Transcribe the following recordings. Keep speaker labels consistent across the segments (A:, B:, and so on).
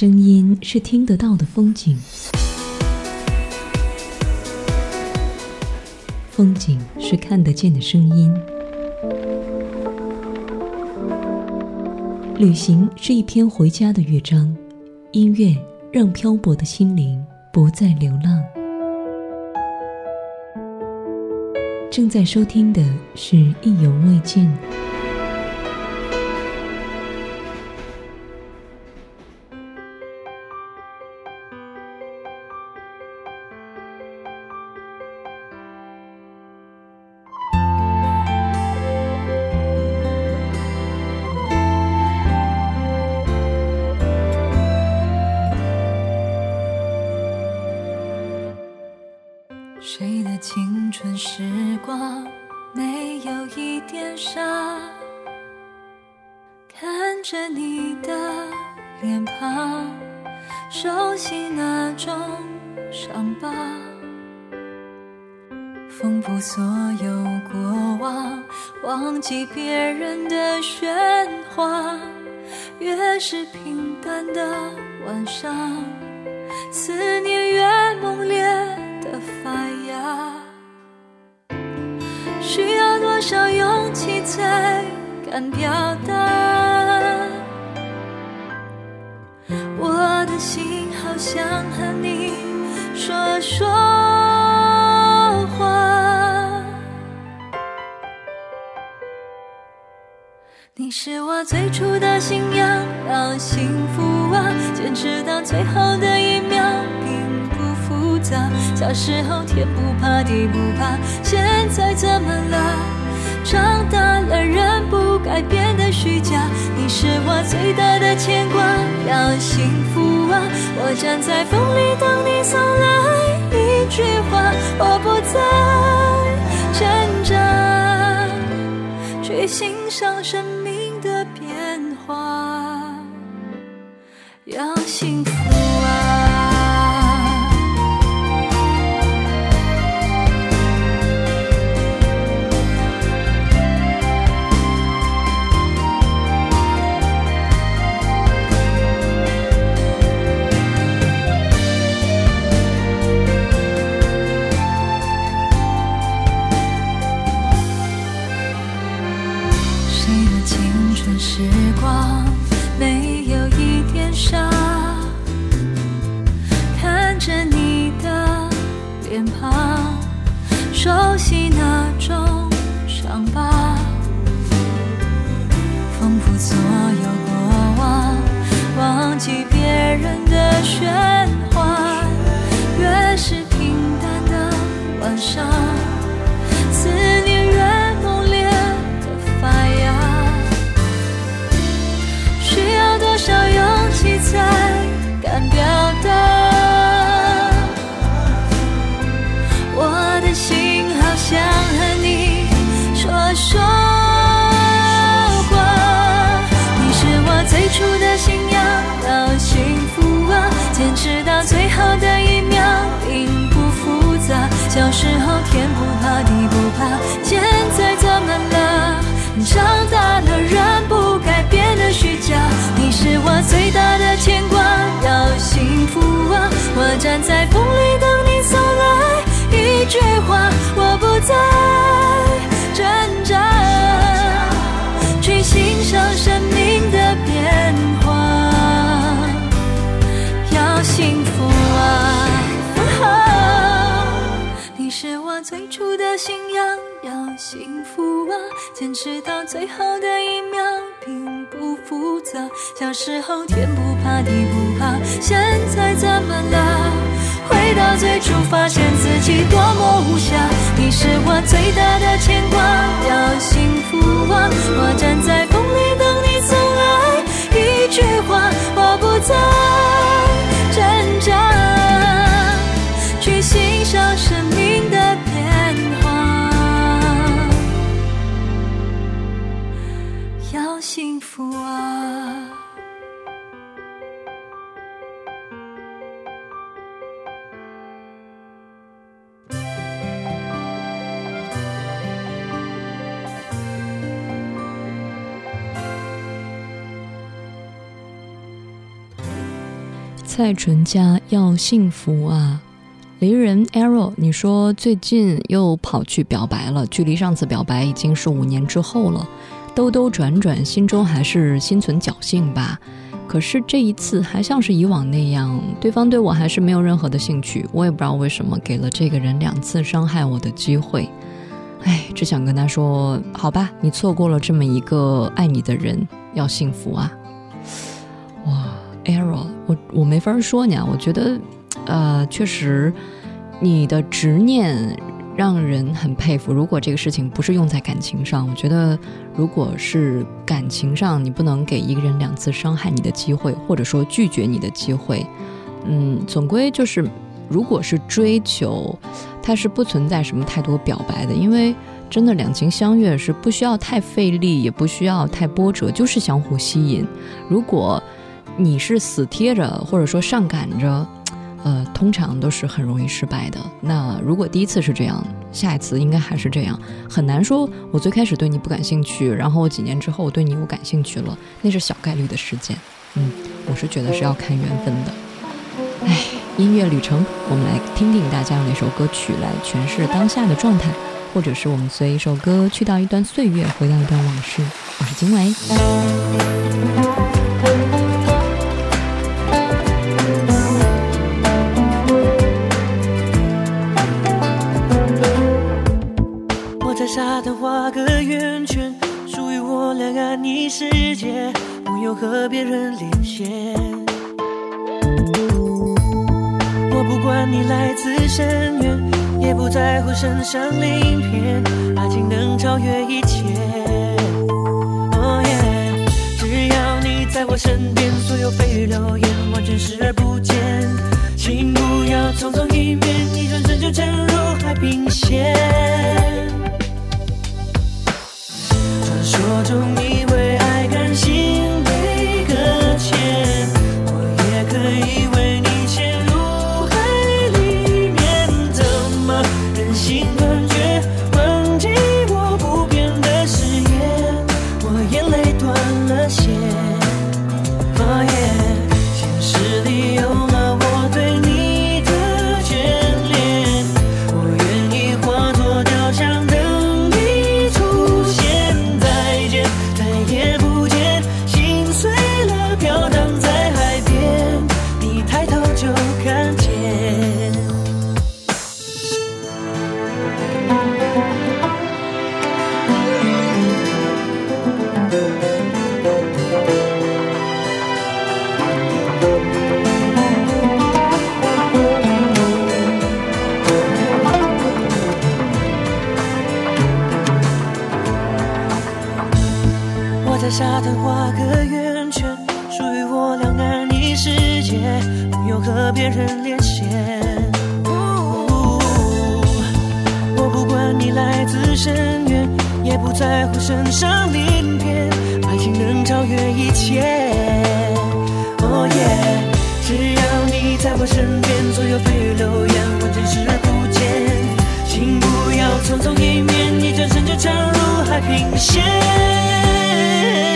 A: 声音是听得到的风景，风景是看得见的声音。旅行是一篇回家的乐章，音乐让漂泊的心灵不再流浪。正在收听的是意犹未尽。
B: 你是我最初的信仰，要幸福啊！坚持到最后的一秒并不复杂。小时候天不怕地不怕，现在怎么了？长大了人不该变得虚假。你是我最大的牵挂，要幸福啊！我站在风里等你送来一句话，我不再挣扎，去欣赏生命。要幸福。人的喧哗，越是平淡的晚上。站在风里等你送来一句话，我不再挣扎，去欣赏生命的变化。要幸福啊！你是我最初的信仰。要幸福啊！坚持到最后的一秒。复杂。小时候天不怕地不怕，现在怎么了？回到最初，发现自己多么无暇。你是我最大的牵挂，要幸福啊！我站在风里等你，送来一句话，我不再挣扎，去欣赏什？哇！
A: 蔡淳佳要幸福啊！离人 Arrow，你说最近又跑去表白了，距离上次表白已经是五年之后了。兜兜转转，心中还是心存侥幸吧。可是这一次还像是以往那样，对方对我还是没有任何的兴趣。我也不知道为什么给了这个人两次伤害我的机会。哎，只想跟他说，好吧，你错过了这么一个爱你的人，要幸福啊！哇，Error，我我没法说你啊。我觉得，呃，确实你的执念。让人很佩服。如果这个事情不是用在感情上，我觉得如果是感情上，你不能给一个人两次伤害你的机会，或者说拒绝你的机会。嗯，总归就是，如果是追求，它是不存在什么太多表白的，因为真的两情相悦是不需要太费力，也不需要太波折，就是相互吸引。如果你是死贴着，或者说上赶着。呃，通常都是很容易失败的。那如果第一次是这样，下一次应该还是这样，很难说。我最开始对你不感兴趣，然后几年之后我对你又感兴趣了，那是小概率的事件。嗯，我是觉得是要看缘分的。哎，音乐旅程，我们来听听大家用哪首歌曲来诠释当下的状态，或者是我们随一首歌去到一段岁月，回到一段往事。我是金
C: 雷。沙滩画个圆圈，属于我俩安逸世界，不用和别人连线。我不管你来自深渊，也不在乎身上鳞片，爱情能超越一切。哦耶，只要你在我身边，所有蜚语流言完全视而不见。请不要匆匆一面，一转身就沉入海平线。祝你。不用和别人连线。我不管你来自深渊，也不在乎身上鳞片。爱情能超越一切。哦耶！只要你
D: 在我身边，
C: 所有蜚语流言，完全视而不见。请不要匆匆一面，一转身就沉入海平线。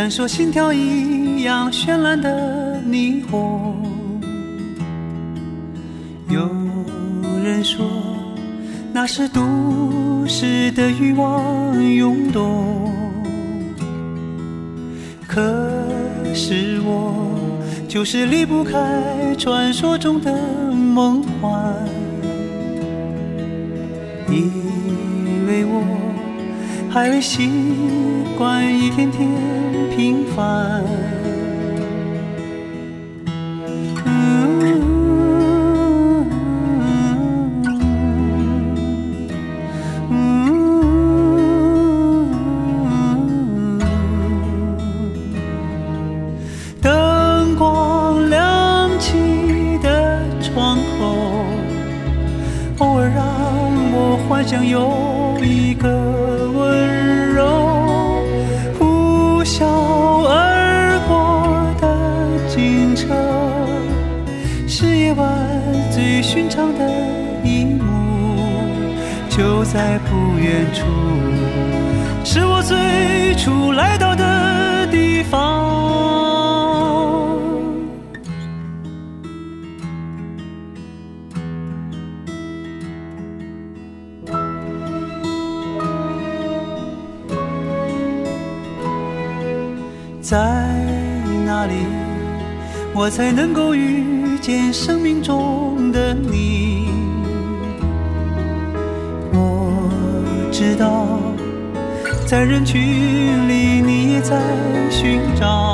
D: 闪烁心跳一样绚烂的霓虹，有人说那是都市的欲望涌动，可是我就是离不开传说中的梦幻，因为我。还未习惯一天天平凡。灯光亮起的窗口，偶尔让我幻想有。在不远处，是我最初来到的地方。在哪里，我才能够遇见生命中的你？在人群里，你在寻找。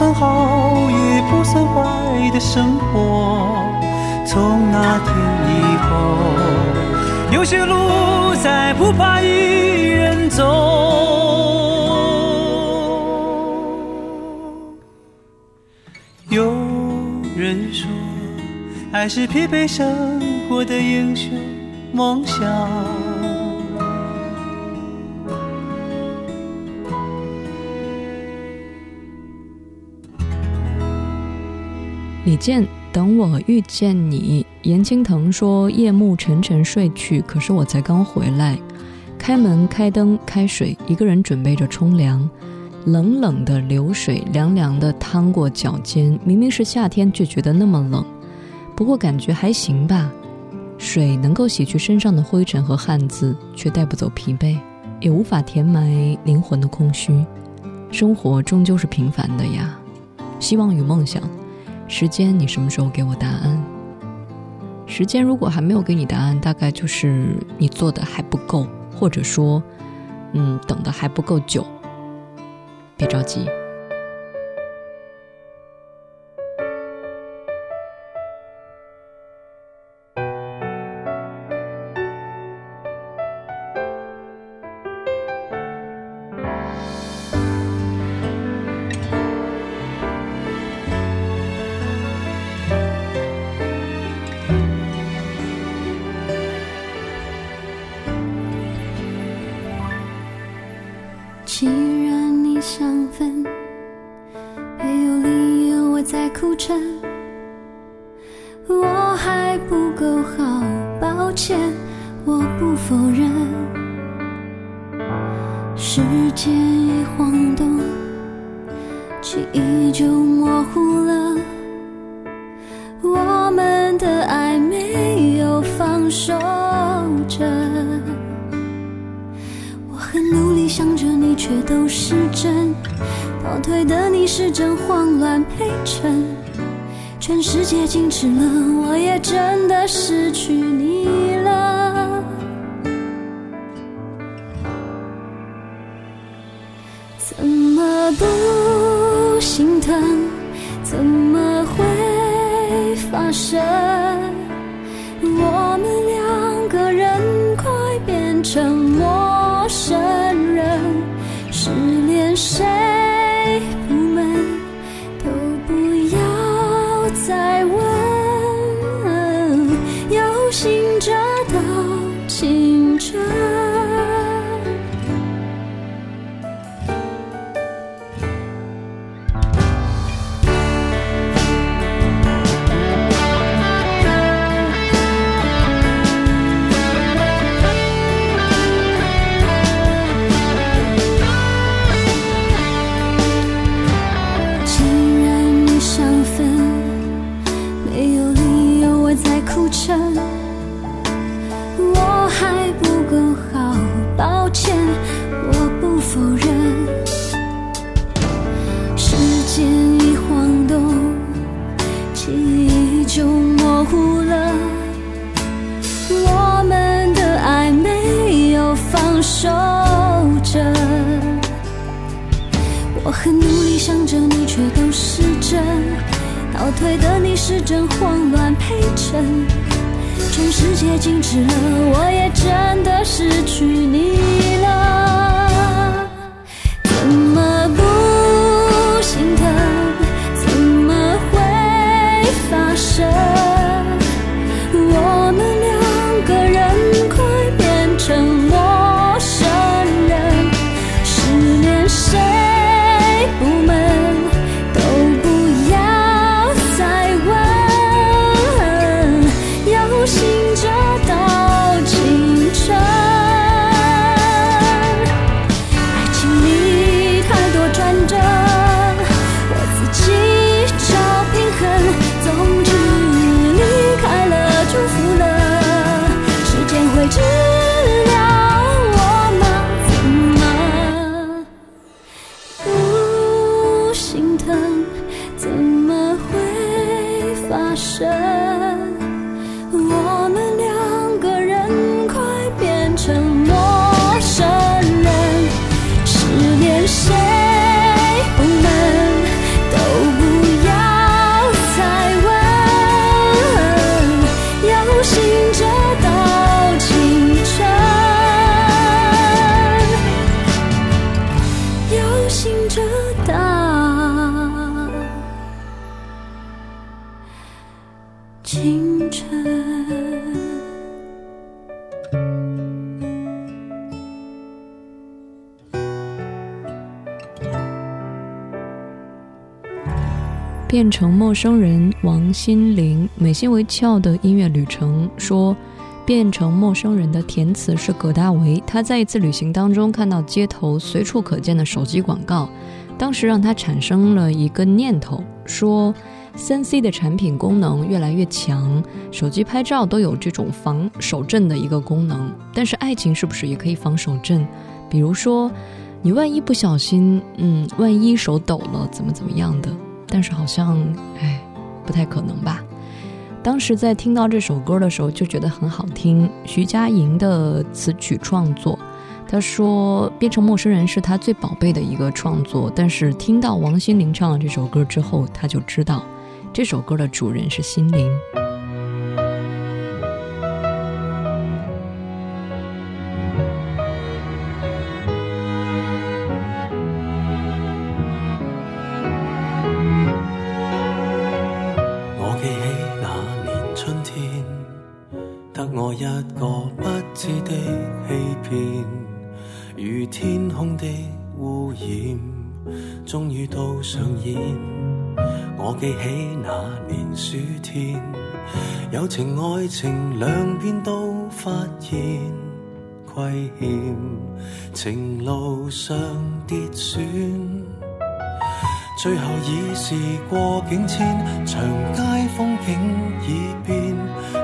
D: 算好也不算坏的生活，从那天以后，有些路再不怕一人走。有人说，爱是疲惫生活的英雄梦想。
A: 李健，等我遇见你。严青藤说：“夜幕沉沉睡去，可是我才刚回来。开门，开灯，开水，一个人准备着冲凉。冷冷的流水，凉凉的淌过脚尖。明明是夏天，却觉得那么冷。不过感觉还行吧。水能够洗去身上的灰尘和汗渍，却带不走疲惫，也无法填满灵魂的空虚。生活终究是平凡的呀。希望与梦想。”时间，你什么时候给我答案？时间如果还没有给你答案，大概就是你做的还不够，或者说，嗯，等的还不够久。别着急。
B: 既然你想分，没有理由我在苦撑。我还不够好，抱歉，我不否认。时间一晃动，记忆就模糊。却都是真，倒退的逆时针，慌乱配衬，全世界静止了，我也真的失去你。想着你却都是真，倒退的逆时针，慌乱配衬。全世界静止了，我也真的失去你了。
A: 变成陌生人，王心凌、美心为俏的音乐旅程说：“变成陌生人的填词是葛大为。他在一次旅行当中看到街头随处可见的手机广告，当时让他产生了一个念头：说，三 C 的产品功能越来越强，手机拍照都有这种防手震的一个功能。但是爱情是不是也可以防手震？比如说，你万一不小心，嗯，万一手抖了，怎么怎么样的？”但是好像，哎，不太可能吧？当时在听到这首歌的时候，就觉得很好听。徐佳莹的词曲创作，她说变成陌生人是她最宝贝的一个创作。但是听到王心凌唱了这首歌之后，她就知道这首歌的主人是心凌。
E: 天，得我一个不知的欺骗，如天空的污染，终于都上演。我记起那年暑天，友情爱情两边都发现亏欠，情路上跌损。最后已是过境迁，长街风景已变，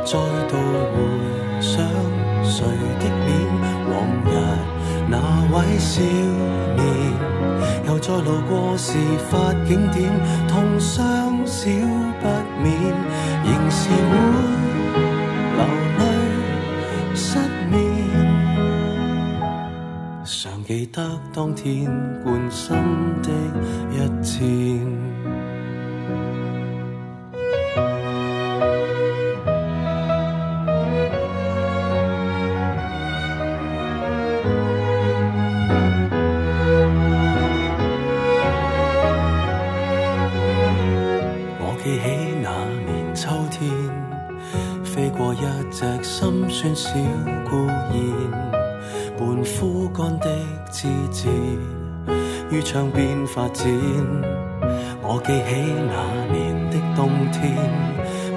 E: 再度回想谁的脸，往日那位少年。又再路过事发景点，痛伤少不免，仍是会留。记得当天冠心的一箭，我记起那年秋天，飞过一只心酸小孤燕。半枯干的枝节于窗边发展。我记起那年的冬天，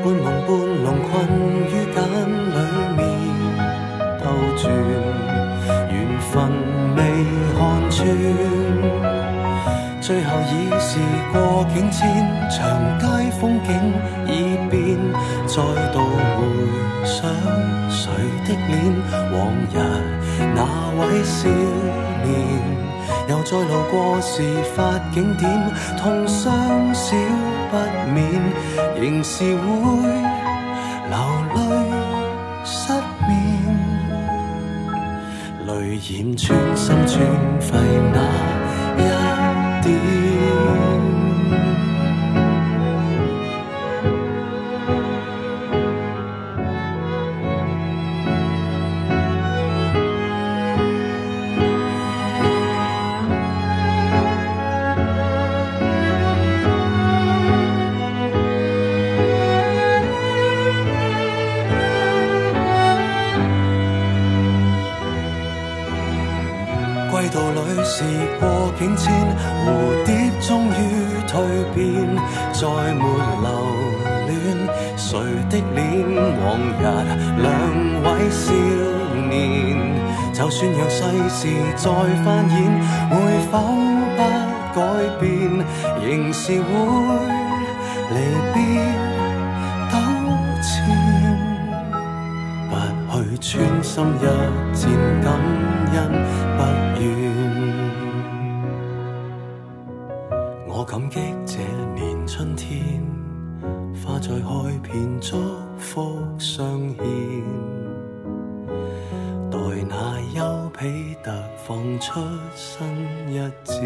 E: 半梦半胧困于茧里面兜转，缘分未看穿。最后已是过境迁，长街风景已变，再度回想谁的脸，往日那位少年，又再路过事发景点，痛伤少不免，仍是会流泪失眠，泪染穿心穿肺那一。你。往日两位少年，就算让世事再繁衍，会否不改变，仍是会离别纠缠，不去穿心一箭，感恩。丘比特放出新一箭。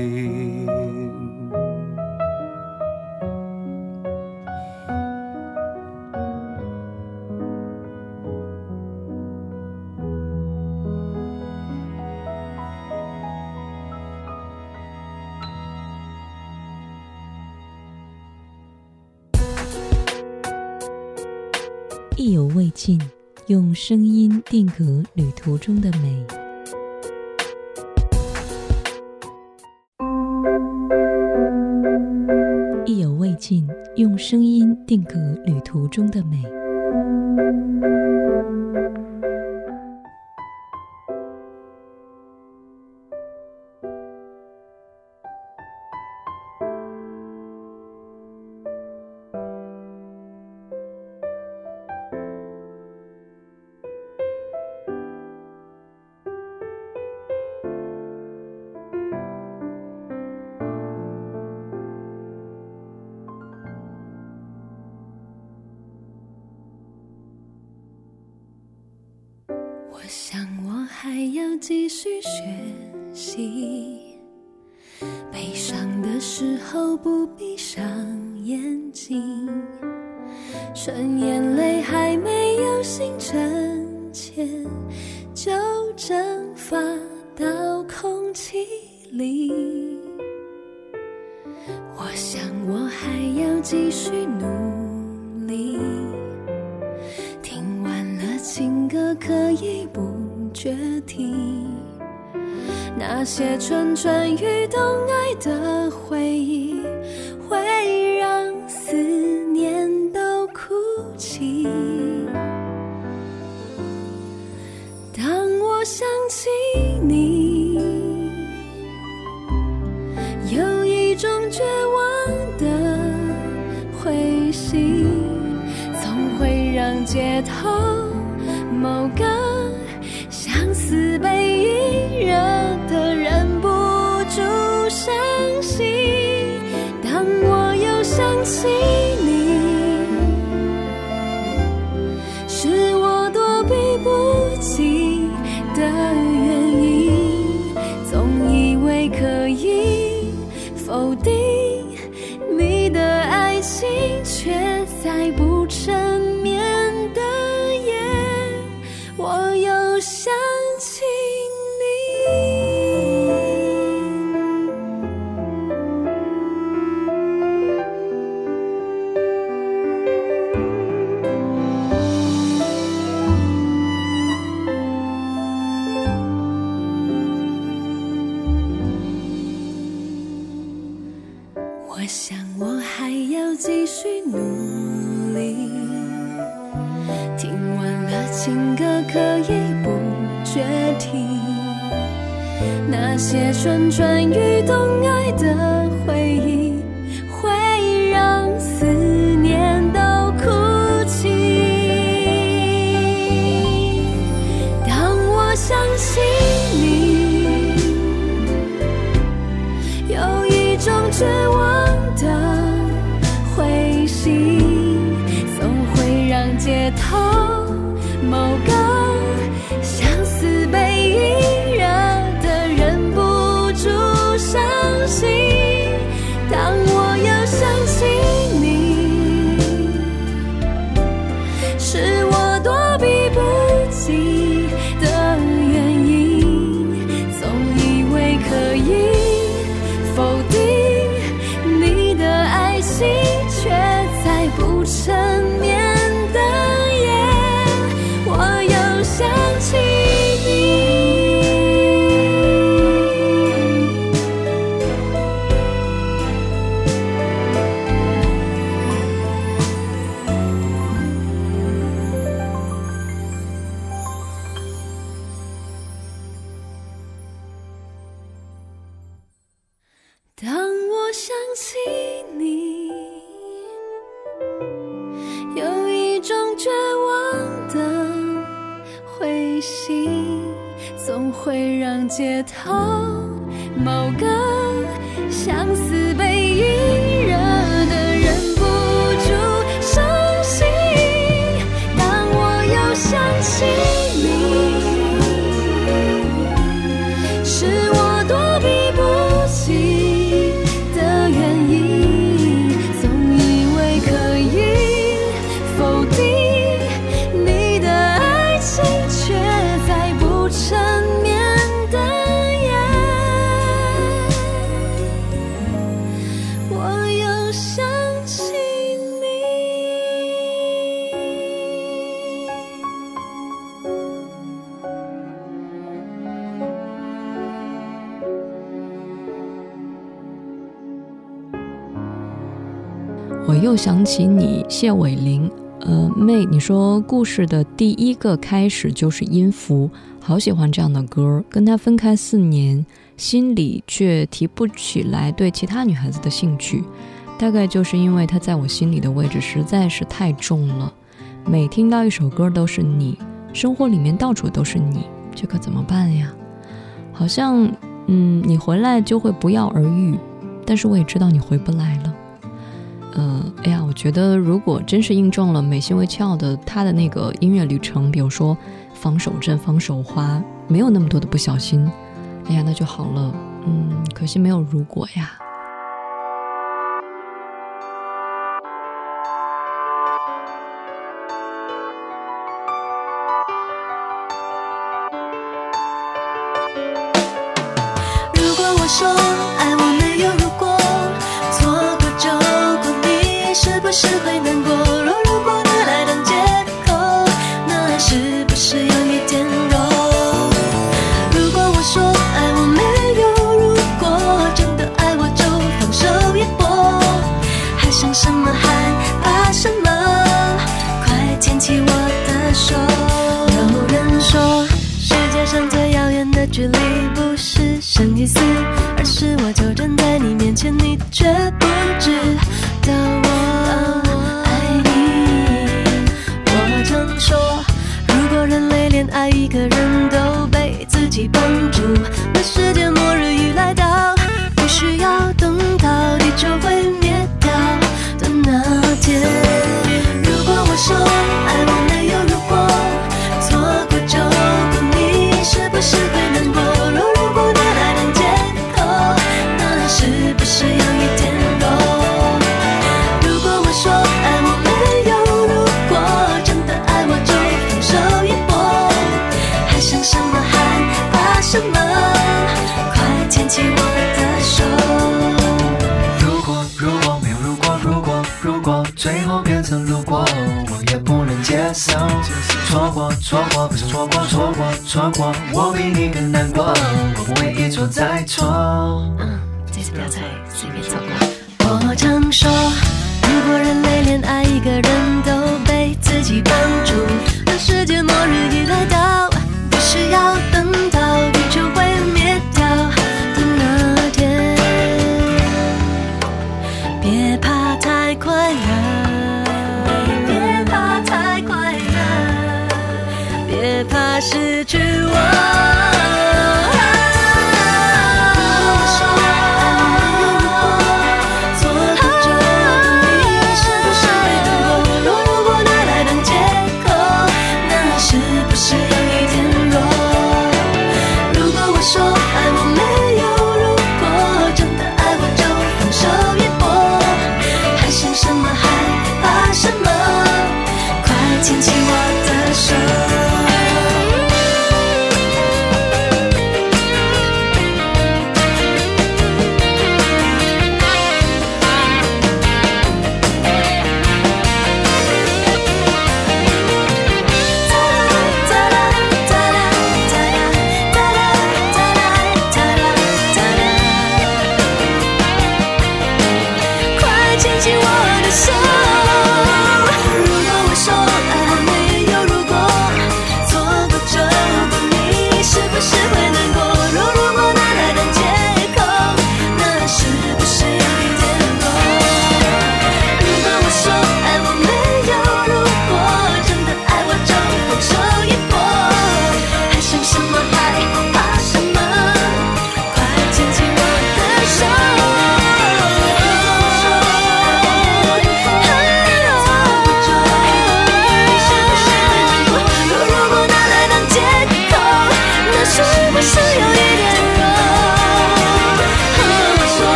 A: 意犹未尽，用声音定格旅途中的美。
B: 可以不决堤，那些蠢蠢欲动爱的回忆，会让思念都哭泣。当我想起你，有一种绝望的灰心，总会让街头。某个。那些蠢蠢欲动爱的。心。想起你，
A: 谢伟林，呃妹，你说故事的第一个开始就是音符，好喜欢这样的歌。跟他分开四年，心里却提不起来对其他女孩子的兴趣，大概就是因为他在我心里的位置实在是太重了。每听到一首歌都是你，生活里面到处都是你，这可怎么办呀？好像，嗯，你回来就会不药而愈，但是我也知道你回不来了。嗯，哎呀，我觉得如果真是印证了美心为俏的他的那个音乐旅程，比如说防守阵、防守花，没有那么多的不小心，哎呀，那就好了。嗯，可惜没有如果呀。
B: 如果我说。dizer 错过，我比你更难过。我不会一错再错。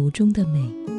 F: 途中的美。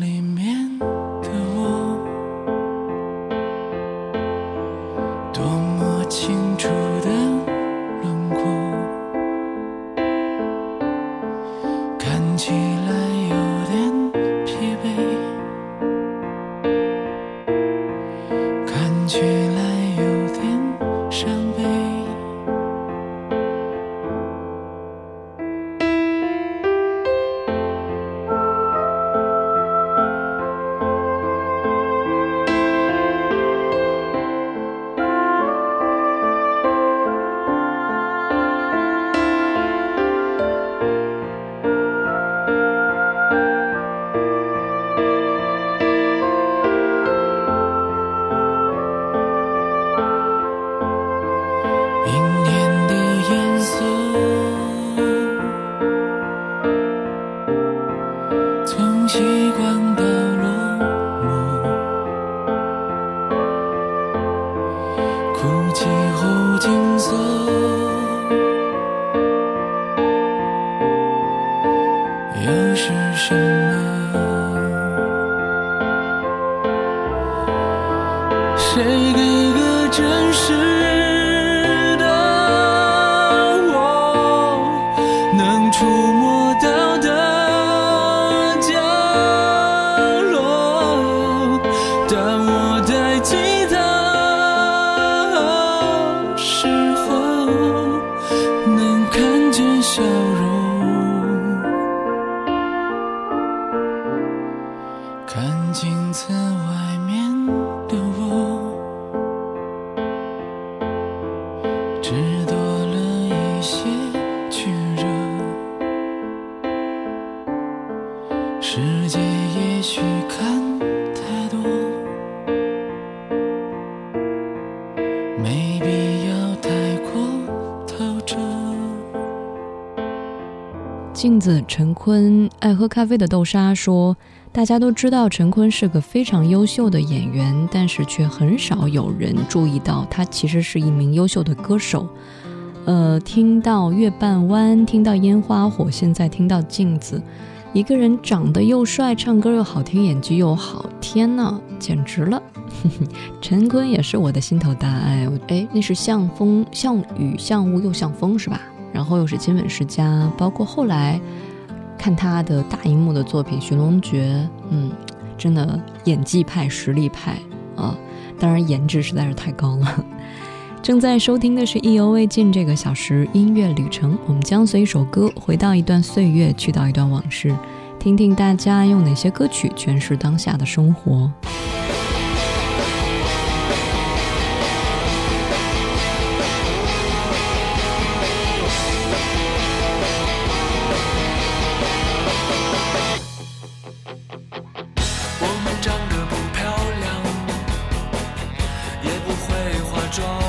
C: lonely 见笑容
A: 爱喝咖啡的豆沙说：“大家都知道陈坤是个非常优秀的演员，但是却很少有人注意到他其实是一名优秀的歌手。呃，听到《月半弯》，听到《烟花火》，现在听到《镜子》，一个人长得又帅，唱歌又好听，演技又好，天呐，简直了！陈坤也是我的心头大爱。诶，哎，那是像风，像雨，像雾又像风是吧？然后又是《金粉世家》，包括后来。”看他的大荧幕的作品《寻龙诀》，嗯，真的演技派、实力派啊！当然，颜值实在是太高了。正在收听的是《意犹未尽》这个小时音乐旅程，我们将随一首歌回到一段岁月，去到一段往事，听听大家用哪些歌曲诠释当下的生活。
C: draw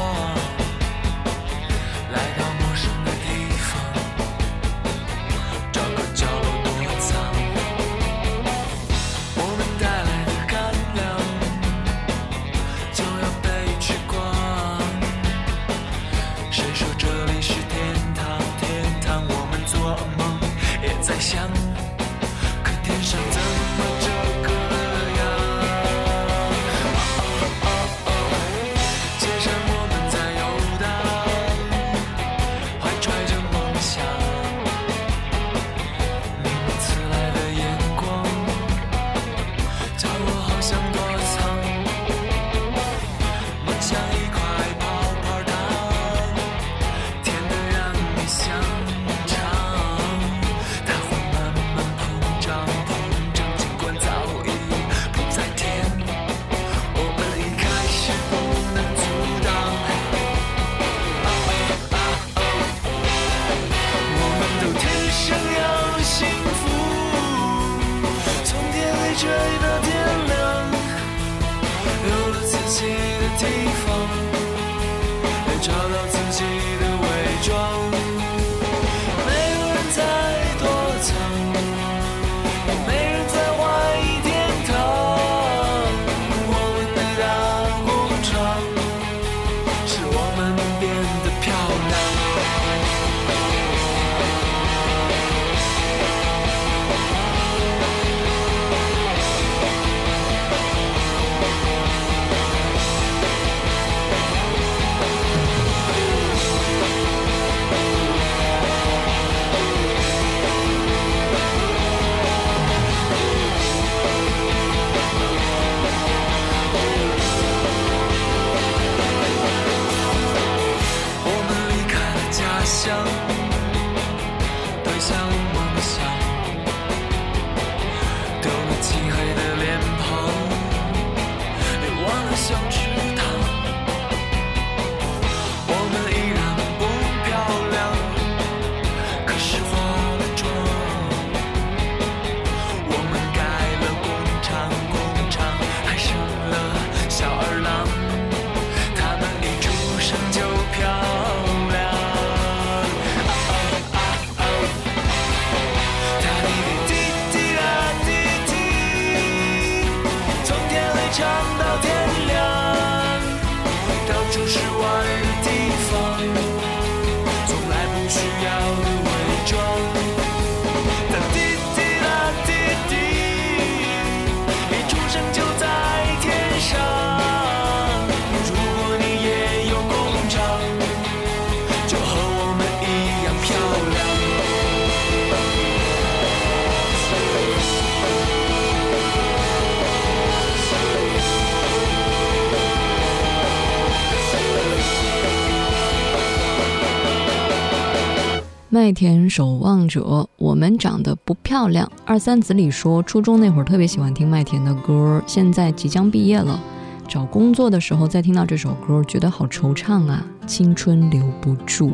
C: 《
A: 麦田守望者》，我们长得不漂亮。二三子里说，初中那会儿特别喜欢听麦田的歌，现在即将毕业了，找工作的时候再听到这首歌，觉得好惆怅啊，青春留不住。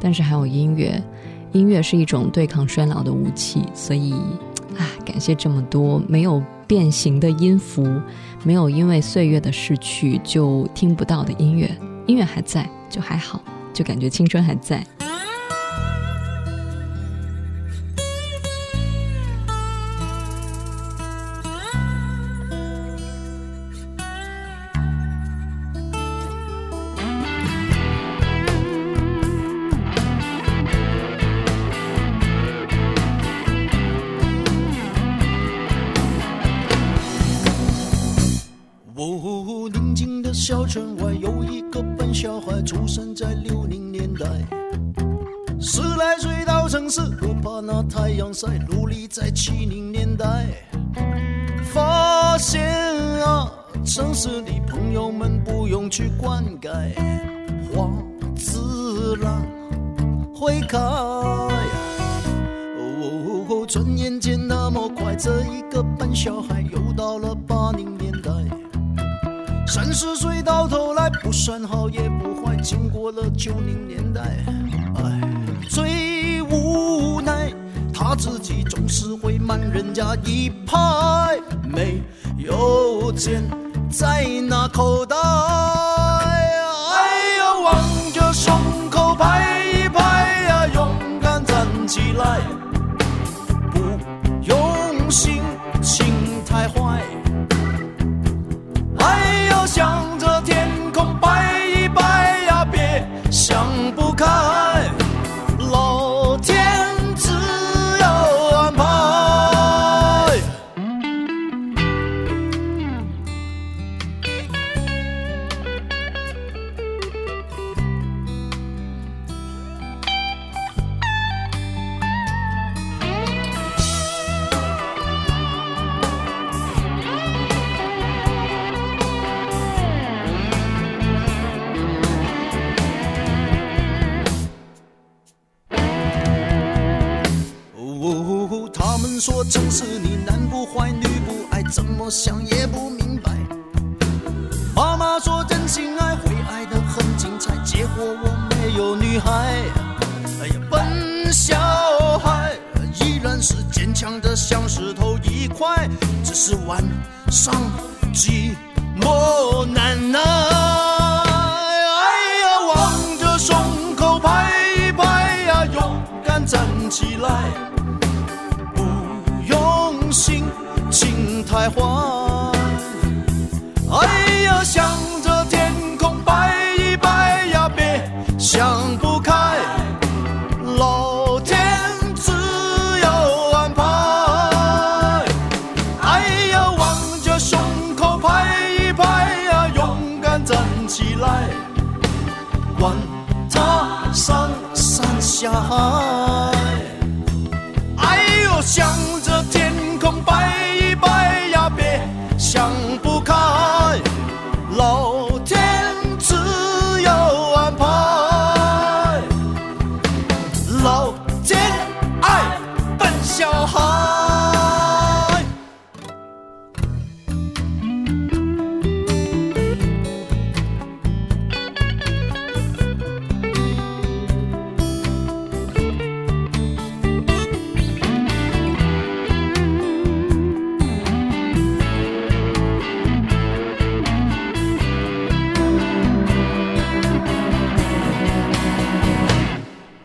A: 但是还有音乐，音乐是一种对抗衰老的武器，所以啊，感谢这么多没有变形的音符，没有因为岁月的逝去就听不到的音乐，音乐还在，就还好，就感觉青春还在。
G: 在努力，在七零年代，发现啊，城市里朋友们不用去灌溉，花自然会开。哦，转眼间那么快，这一个笨小孩又到了八零年代，三十岁到头来不算好也不坏，经过了九零年代，哎，最。自己总是会慢人家一拍，没有钱在那口袋，哎呀，望着双。想也不明白，妈妈说真心爱会爱得很精彩，结果我没有女孩。哎呀，笨小孩，依然是坚强的像石头一块，只是晚上寂寞难耐。哎呀，向着天空拜一拜呀，别想不开，老天自有安排。哎呀，望着胸口拍一拍呀，勇敢站起来，管他上山下。海。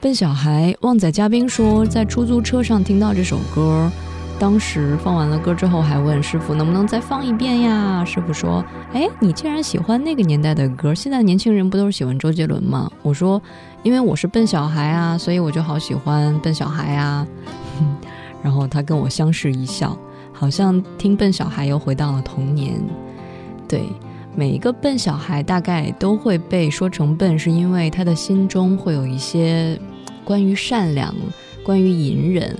G: 笨小孩，
A: 旺仔嘉宾说在出租车上听到这首歌，当时放完了歌之后还问师傅能不能再放一遍呀？师傅说：“哎，你竟然喜欢那个年代的歌？现在年轻人不都是喜欢周杰伦吗？”我说：“因为我是笨小孩啊，所以我就好喜欢笨小孩啊。”然后他跟我相视一笑，好像听《笨小孩》又回到了童年。对，每一个笨小孩大概都会被说成笨，是因为他的心中会有一些。关于善良，关于隐忍，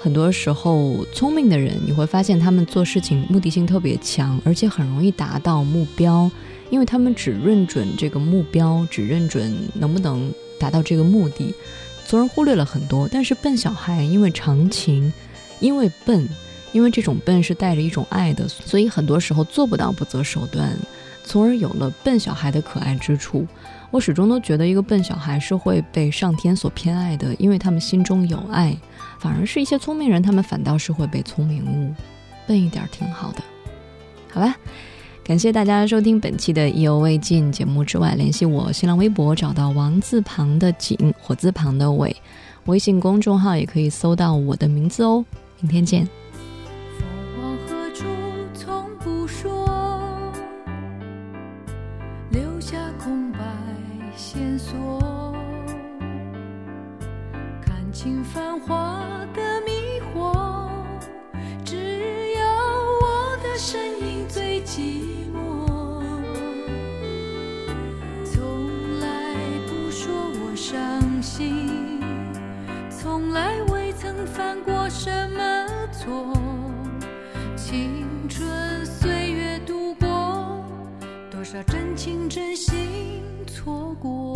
A: 很多时候聪明的人，你会发现他们做事情目的性特别强，而且很容易达到目标，因为他们只认准这个目标，只认准能不能达到这个目的，从而忽略了很多。但是笨小孩，因为长情，因为笨，因为这种笨是带着一种爱的，所以很多时候做不到不择手段。从而有了笨小孩的可爱之处。我始终都觉得一个笨小孩是会被上天所偏爱的，因为他们心中有爱。反而是一些聪明人，他们反倒是会被聪明误。笨一点挺好的，好吧？感谢大家收听本期的意犹未尽节目。之外，联系我新浪微博，找到王字旁的景，火字旁的伟。微信公众号也可以搜到我的名字哦。明天见。
H: 繁华的迷惑，只有我的身影最寂寞。从来不说我伤心，从来未曾犯过什么错。青春岁月度过，多少真情真心错过。